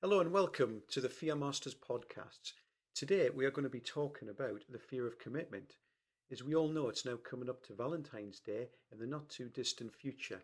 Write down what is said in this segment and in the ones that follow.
Hello and welcome to the Fear Masters podcast. Today we are going to be talking about the fear of commitment. As we all know, it's now coming up to Valentine's Day in the not too distant future.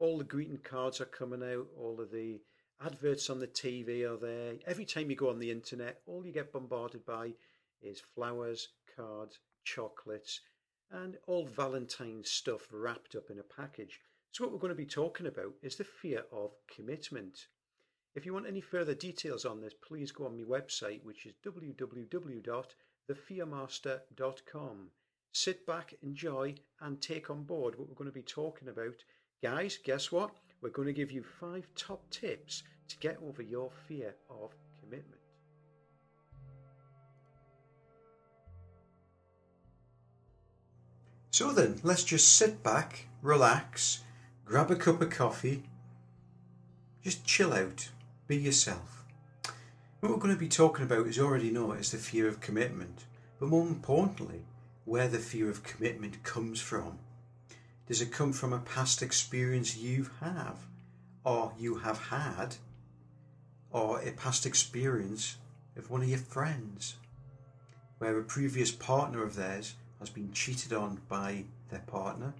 All the greeting cards are coming out, all of the adverts on the TV are there. Every time you go on the internet, all you get bombarded by is flowers, cards, chocolates, and all Valentine's stuff wrapped up in a package. So, what we're going to be talking about is the fear of commitment. If you want any further details on this, please go on my website, which is www.thefearmaster.com. Sit back, enjoy, and take on board what we're going to be talking about. Guys, guess what? We're going to give you five top tips to get over your fear of commitment. So then, let's just sit back, relax, grab a cup of coffee, just chill out be yourself. What we're going to be talking about is already known as the fear of commitment, but more importantly, where the fear of commitment comes from. Does it come from a past experience you have, or you have had, or a past experience of one of your friends, where a previous partner of theirs has been cheated on by their partner,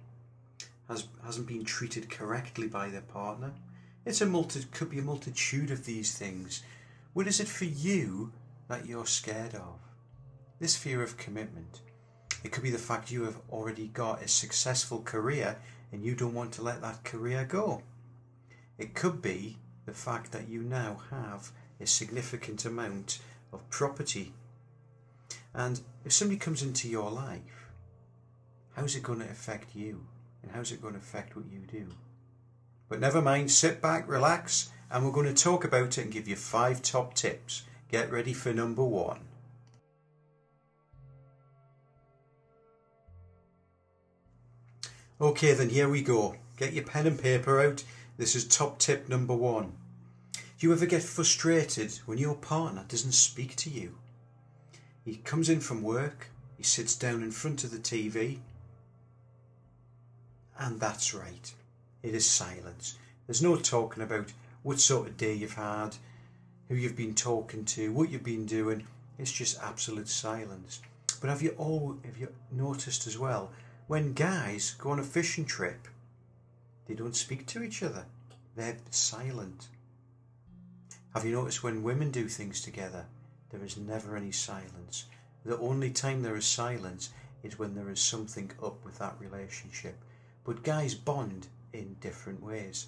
has, hasn't been treated correctly by their partner, it's a multi could be a multitude of these things. What is it for you that you're scared of? This fear of commitment. It could be the fact you have already got a successful career and you don't want to let that career go. It could be the fact that you now have a significant amount of property. And if somebody comes into your life, how's it going to affect you? And how's it going to affect what you do? But never mind, sit back, relax, and we're going to talk about it and give you five top tips. Get ready for number one. Okay, then here we go. Get your pen and paper out. This is top tip number one. Do you ever get frustrated when your partner doesn't speak to you? He comes in from work, he sits down in front of the TV, and that's right. It is silence. There's no talking about what sort of day you've had, who you've been talking to, what you've been doing. It's just absolute silence. But have you all have you noticed as well when guys go on a fishing trip, they don't speak to each other. They're silent. Have you noticed when women do things together, there is never any silence. The only time there is silence is when there is something up with that relationship. But guys bond in different ways.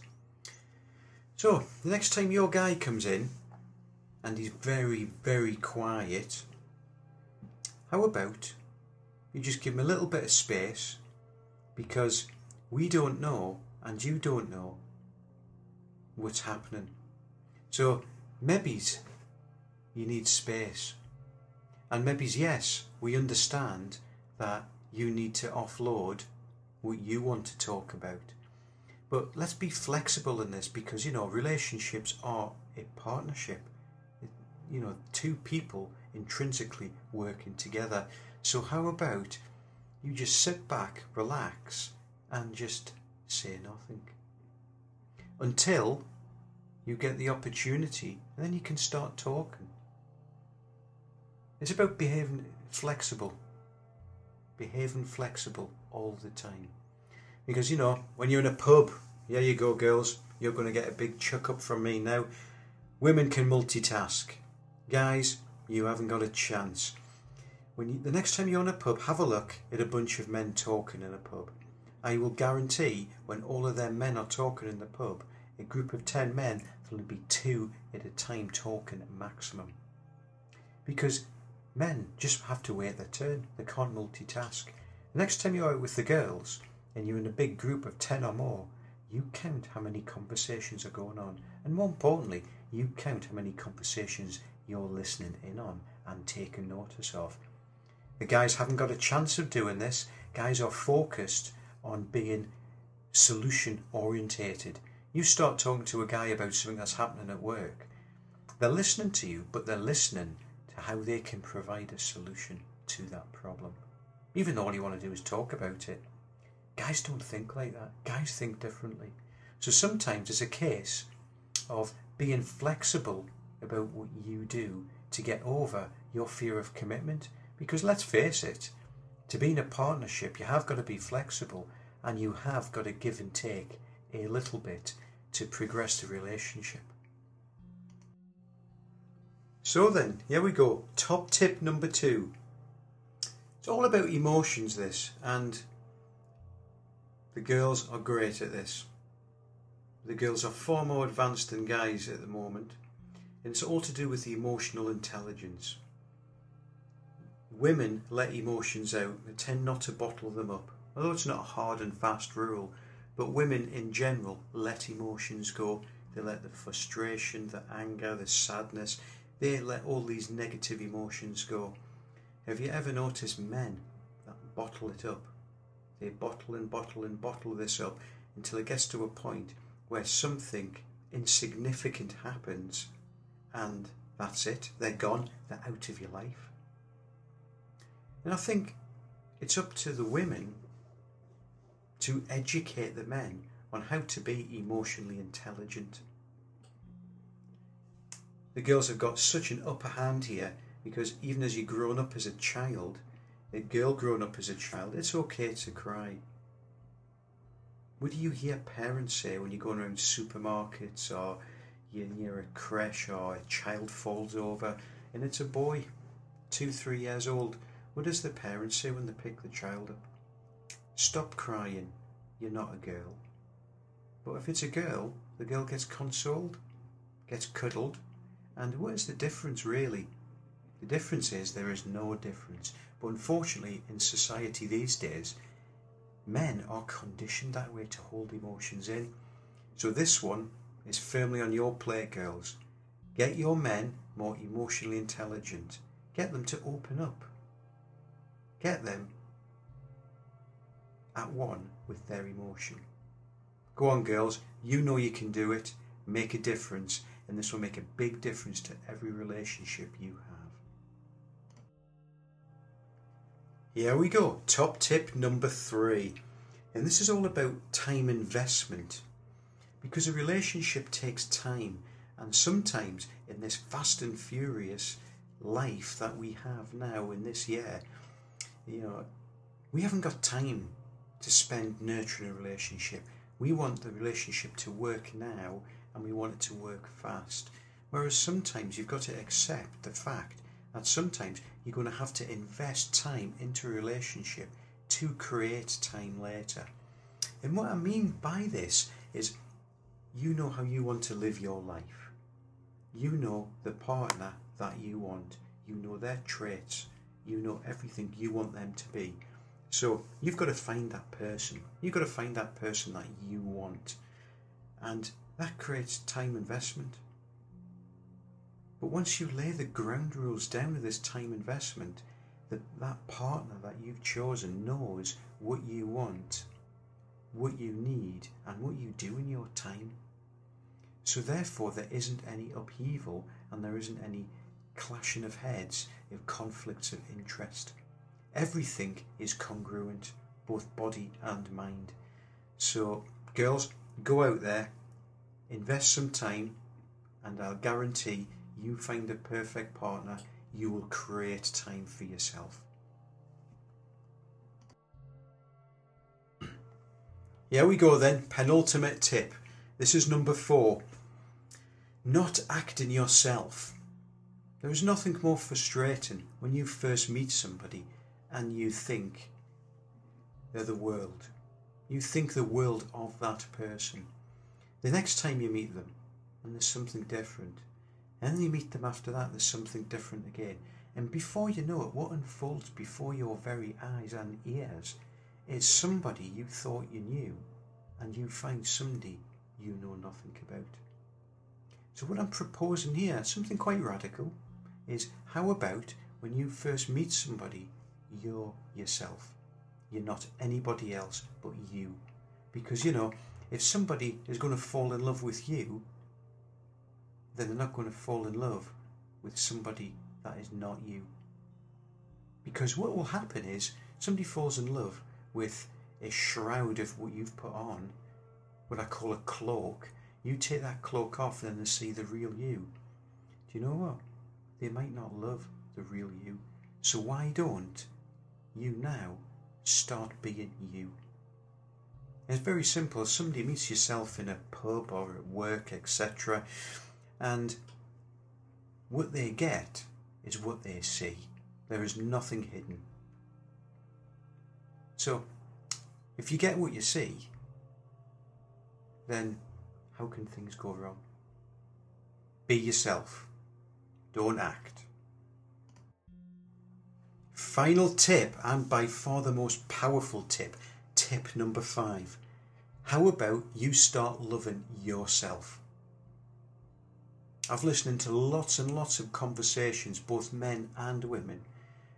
So, the next time your guy comes in and he's very, very quiet, how about you just give him a little bit of space because we don't know and you don't know what's happening. So, maybe you need space. And maybe yes, we understand that you need to offload what you want to talk about. But let's be flexible in this because, you know, relationships are a partnership. You know, two people intrinsically working together. So, how about you just sit back, relax, and just say nothing until you get the opportunity, and then you can start talking. It's about behaving flexible, behaving flexible all the time. Because, you know, when you're in a pub, here you go, girls, you're going to get a big chuck up from me now. Women can multitask. Guys, you haven't got a chance. When you, the next time you're in a pub, have a look at a bunch of men talking in a pub. I will guarantee when all of them men are talking in the pub, a group of 10 men, there'll be two at a time talking at maximum. Because men just have to wait their turn, they can't multitask. The next time you're out with the girls, and you're in a big group of 10 or more, you count how many conversations are going on. And more importantly, you count how many conversations you're listening in on and taking notice of. The guys haven't got a chance of doing this. Guys are focused on being solution orientated. You start talking to a guy about something that's happening at work, they're listening to you, but they're listening to how they can provide a solution to that problem. Even though all you want to do is talk about it. Guys don't think like that. Guys think differently. So sometimes it's a case of being flexible about what you do to get over your fear of commitment. Because let's face it, to be in a partnership, you have got to be flexible and you have got to give and take a little bit to progress the relationship. So then, here we go. Top tip number two. It's all about emotions, this, and the girls are great at this. The girls are far more advanced than guys at the moment, and it's all to do with the emotional intelligence. Women let emotions out, they tend not to bottle them up. Although it's not a hard and fast rule, but women in general let emotions go. They let the frustration, the anger, the sadness, they let all these negative emotions go. Have you ever noticed men that bottle it up? They bottle and bottle and bottle this up until it gets to a point where something insignificant happens and that's it. They're gone. They're out of your life. And I think it's up to the women to educate the men on how to be emotionally intelligent. The girls have got such an upper hand here because even as you're grown up as a child, a girl grown up as a child, it's okay to cry. What do you hear parents say when you're going around supermarkets or you're near a creche or a child falls over and it's a boy, two, three years old? What does the parents say when they pick the child up? Stop crying, you're not a girl. But if it's a girl, the girl gets consoled, gets cuddled, and what is the difference really? The difference is there is no difference. But unfortunately, in society these days, men are conditioned that way to hold emotions in. So this one is firmly on your plate, girls. Get your men more emotionally intelligent. Get them to open up. Get them at one with their emotion. Go on, girls. You know you can do it. Make a difference, and this will make a big difference to every relationship you have. Here we go. Top tip number three. And this is all about time investment. Because a relationship takes time. And sometimes in this fast and furious life that we have now in this year, you know, we haven't got time to spend nurturing a relationship. We want the relationship to work now and we want it to work fast. Whereas sometimes you've got to accept the fact that sometimes you're going to have to invest time into a relationship to create time later. And what I mean by this is you know how you want to live your life. You know the partner that you want. You know their traits. You know everything you want them to be. So you've got to find that person. You've got to find that person that you want. And that creates time investment. But once you lay the ground rules down of this time investment, that that partner that you've chosen knows what you want, what you need, and what you do in your time. So therefore, there isn't any upheaval and there isn't any clashing of heads of conflicts of interest. Everything is congruent, both body and mind. So, girls, go out there, invest some time, and I'll guarantee you find a perfect partner, you will create time for yourself. Here we go then, penultimate tip. This is number four. Not acting yourself. There is nothing more frustrating when you first meet somebody and you think they're the world. You think the world of that person. The next time you meet them and there's something different, and then you meet them after that, there's something different again. And before you know it, what unfolds before your very eyes and ears is somebody you thought you knew, and you find somebody you know nothing about. So, what I'm proposing here, something quite radical, is how about when you first meet somebody, you're yourself. You're not anybody else but you. Because, you know, if somebody is going to fall in love with you, then they're not going to fall in love with somebody that is not you. Because what will happen is somebody falls in love with a shroud of what you've put on, what I call a cloak. You take that cloak off and then they see the real you. Do do you know what? They might not love the real you. So why don't you now start being you? It's very simple. Somebody meets yourself in a pub or at work, etc., and what they get is what they see. There is nothing hidden. So, if you get what you see, then how can things go wrong? Be yourself. Don't act. Final tip, and by far the most powerful tip, tip number five. How about you start loving yourself? I've listened to lots and lots of conversations, both men and women,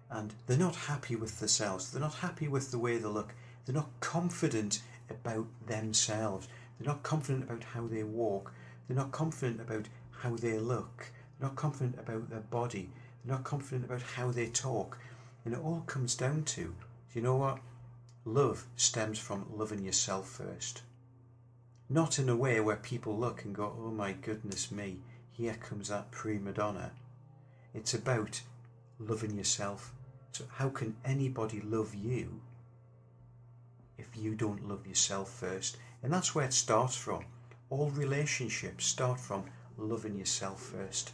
and they're not happy with themselves. They're not happy with the way they look. They're not confident about themselves. They're not confident about how they walk. They're not confident about how they look. They're not confident about their body. They're not confident about how they talk. And it all comes down to, you know what? Love stems from loving yourself first. Not in a way where people look and go, oh my goodness me, here comes that prima donna. It's about loving yourself. So, how can anybody love you if you don't love yourself first? And that's where it starts from. All relationships start from loving yourself first.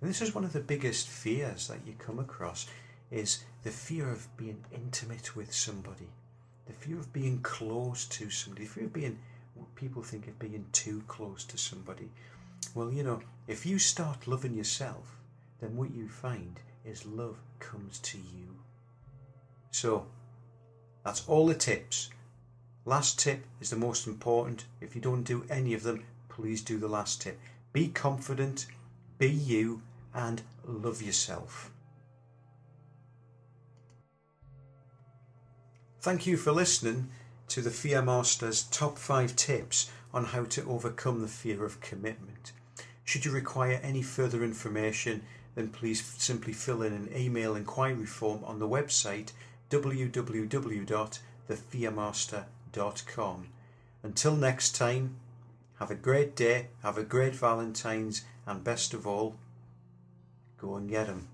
And this is one of the biggest fears that you come across is the fear of being intimate with somebody, the fear of being close to somebody, the fear of being what people think of being too close to somebody. Well, you know, if you start loving yourself, then what you find is love comes to you. So, that's all the tips. Last tip is the most important. If you don't do any of them, please do the last tip. Be confident, be you, and love yourself. Thank you for listening to the Fear Master's top five tips on how to overcome the fear of commitment. Should you require any further information, then please simply fill in an email inquiry form on the website www.thefearmaster.com. Until next time, have a great day, have a great Valentine's, and best of all, go and get 'em.